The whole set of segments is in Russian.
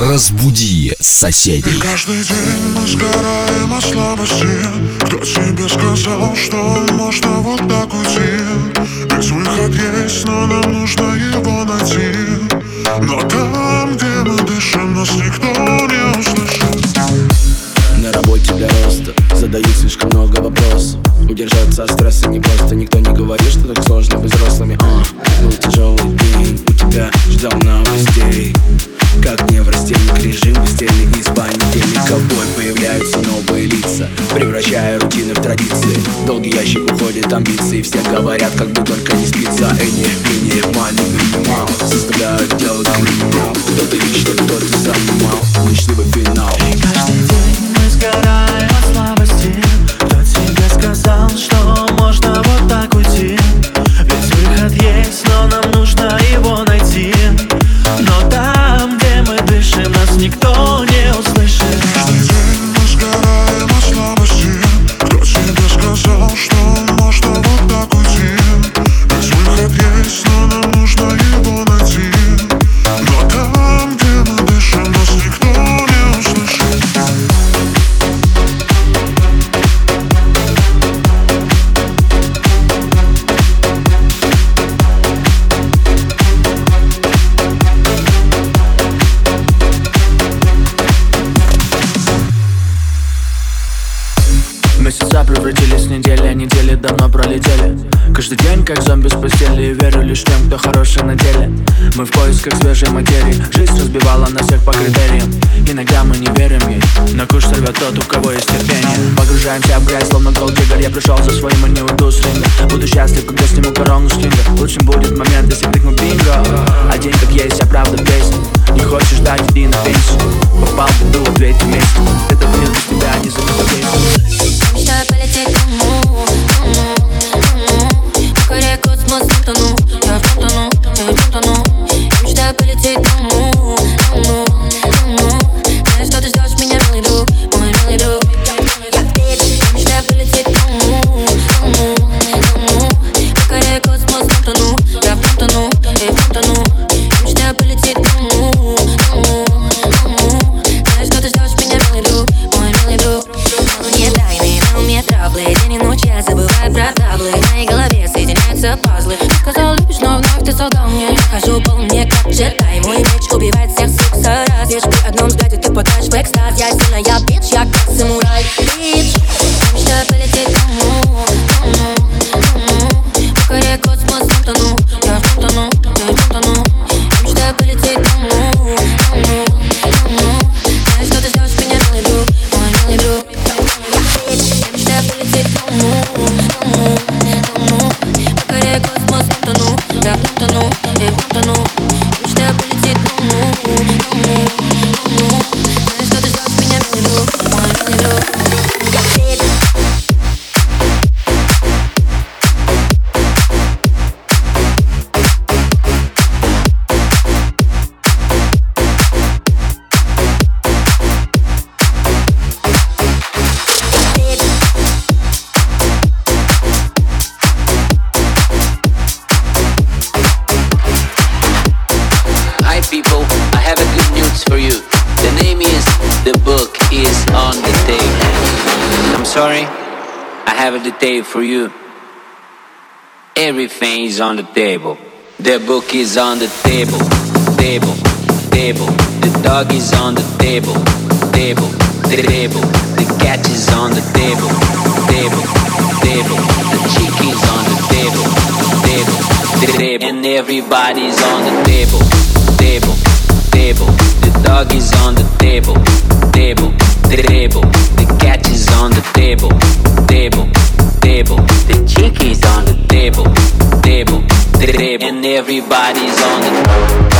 Разбуди соседей. Каждый день мы сгораем от слабости Кто тебе сказал, что можно вот так уйти? Ведь выход есть, но нам нужно его найти. Но там, где мы дышим, нас никто не услышит. На работе для роста Задают слишком много вопросов. Удержаться от стресса не просто. Никто не говорит, что так сложно быть взрослыми. А, al давно пролетели. Каждый день как зомби с постели верю лишь тем, кто хороший на деле. Мы в поисках свежей материи. Жизнь разбивала нас всех по критериям. Иногда мы не верим ей. На куш сорвет тот, у кого есть терпение. Погружаемся в грязь, словно голдиггер Я пришел за своим и не уйду с ринга. Буду счастлив, когда сниму корону с кинга Лучшим будет момент, если крикну бинго Один как есть, а правда в песне. Не хочешь ждать, иди на пенсию. Попал в беду, ответь вместе Этот мир без тебя не забыть Мечтаю полететь к Mas não Have a detail for you. Everything is on the table. The book is on the table, table, table. The dog is on the table, table, table. The cat is on the table, table, table. The chicken is on the table, table, table. And everybody's on the table, table, table. The dog is on the table, table, everybody's on the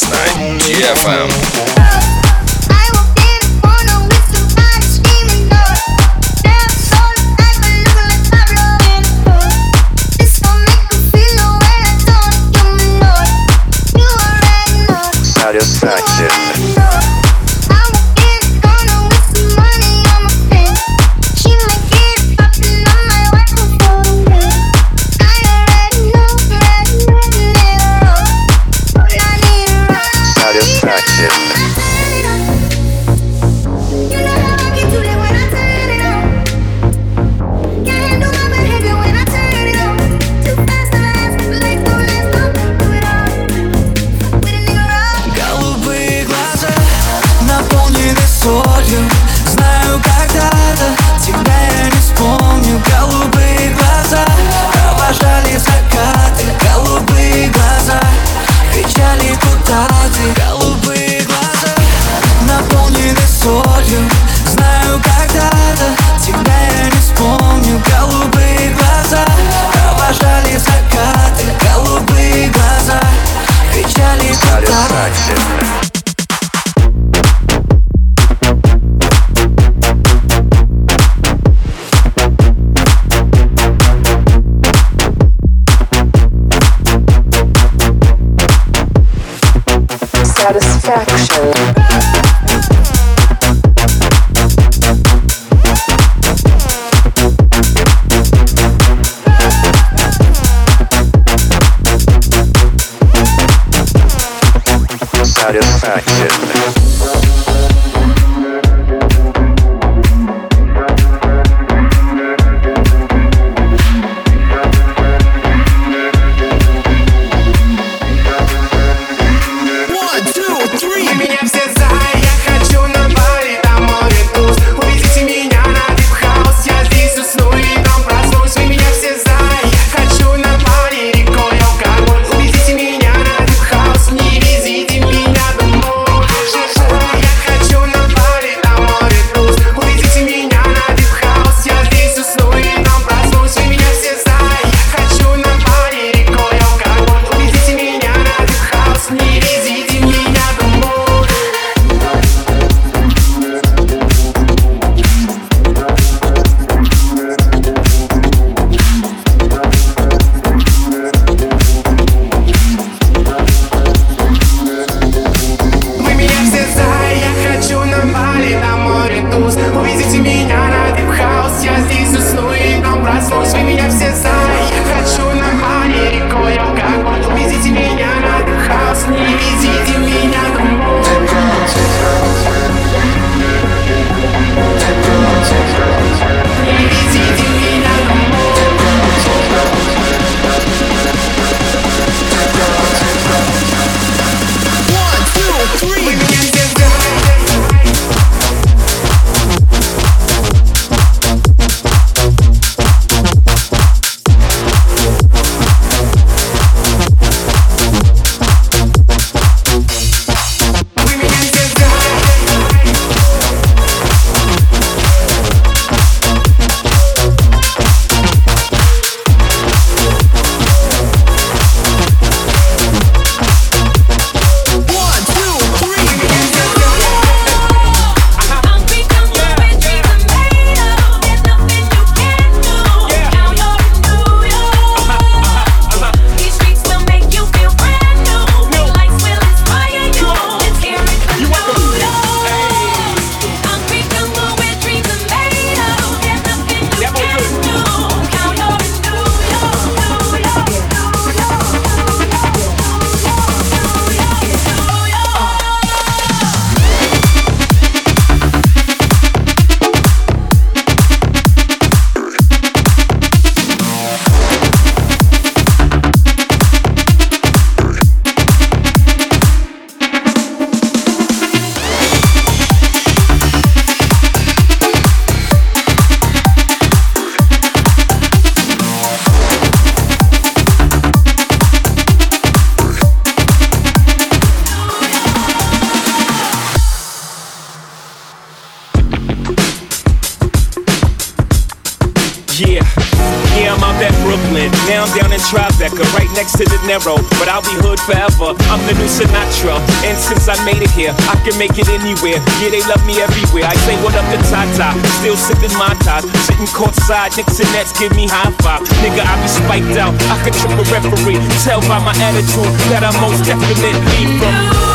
Last night, GFM. satisfaction. And since I made it here, I can make it anywhere. Yeah, they love me everywhere. I say what up to Tata, still sipping my ties. Sitting courtside, Knicks and Nets give me high five. Nigga, I be spiked out. I could trip a referee. Tell by my attitude that I most definitely from.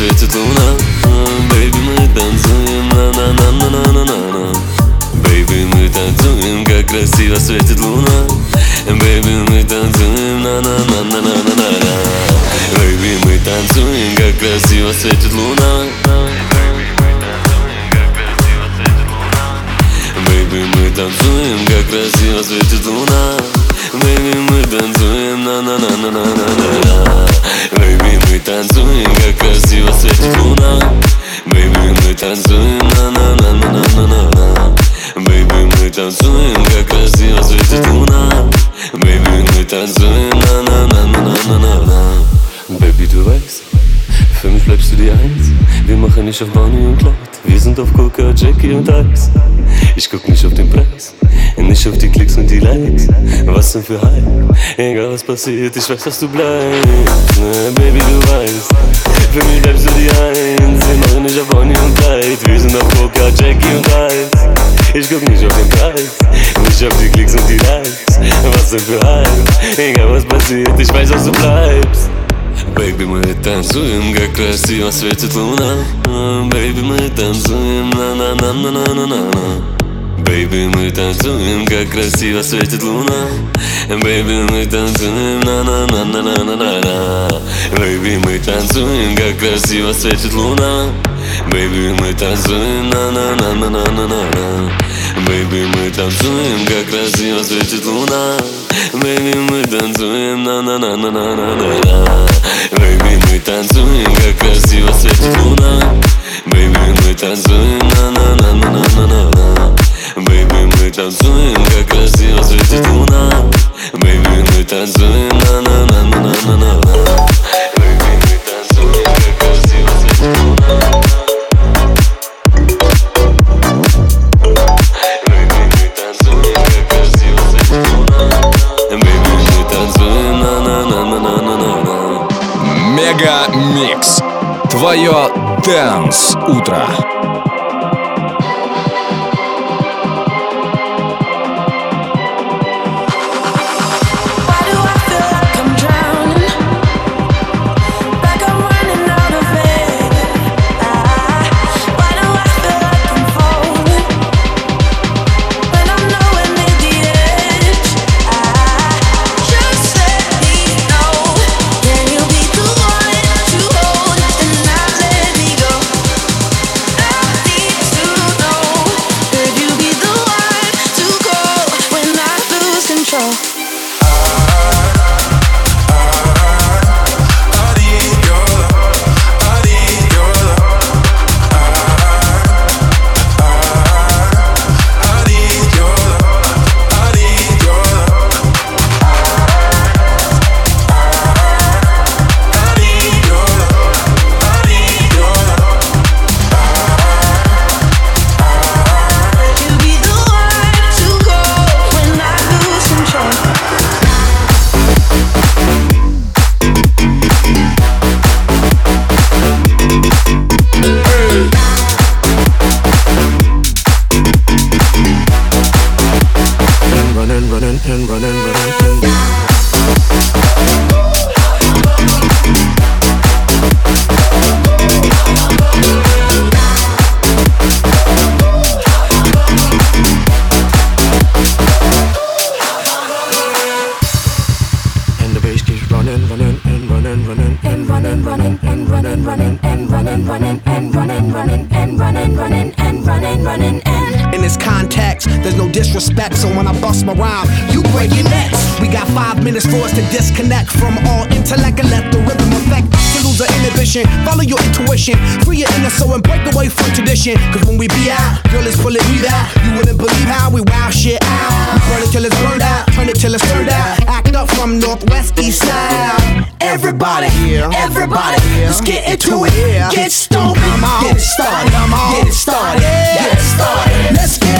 светит луна Baby, мы танцуем на на на на на на на на Baby, мы танцуем, как красиво светит луна. Baby, мы танцуем на на на на на на на на Baby, мы танцуем, как красиво светит луна. Baby, мы танцуем, как красиво светит луна. Бэйби, мы танцуем, на на на на на на на на танцуем, как красиво светит луна Бэйби, мы танцуем, на-на-на-на-на-на-на Бэйби, мы танцуем, как красиво светит луна Бэйби, мы танцуем, на-на-на-на-на-на-на Baby, du weißt, für mich bleibst du die Eins Wir machen nicht auf Bonnie und Clyde, wir sind auf Coca, Jackie und Ice Ich guck nicht auf den Preis Nicht auf die Klicks und die Likes Was denn für Hype Egal was passiert, ich weiß, dass du bleibst ne, Baby, du weißt Für mich bleibst du die Eins Wir machen nicht auf Bonnie und Clyde Wir sind auf Coca, Jackie und Ice Ich guck nicht auf den Preis Nicht auf die Klicks und die Likes Was denn für Hype Egal was passiert, ich weiß, dass du bleibst Baby, мы танцуем, как красиво светит луна Baby, мы танцуем, на-на-на-на-на-на-на Baby, мы танцуем, как красиво светит луна. Baby, мы танцуем, на-на-на-на-на-на-на. Baby, мы танцуем, как красиво светит луна. Baby, мы танцуем, на-на-на-на-на-на-на. Baby, мы танцуем, как красиво светит луна. Baby, мы танцуем, на-на-на-на-на-на-на Baby, мы танцуем, как красиво светит луна. Baby, мы танцуем, как красиво светит луна Baby, мы танцуем, на-на-на-на-на-на-на Baby, мы танцуем, как красиво светит луна Baby, мы танцуем, как красиво светит луна. Baby, мы танцуем, на-на-на-на-на-на-на. Мега Микс. Твое Дэнс Утро. Running, and running, running, and running, running, and running, running, and In this context, there's no disrespect, so when I bust my rhyme, you break your necks. We got five minutes for us to disconnect from all intellect and let the rhythm affect to lose our inhibition. Follow your intuition, free your inner soul and break away from tradition. Cause when we be out, girl, it's pulling me out. You wouldn't believe how we wow shit out. We burn it till it's burned out, turn it till it's turned out. Up from northwest, east side. Everybody, everybody, let's get into it. Get stoked, get it started, get it started, get it started. Let's get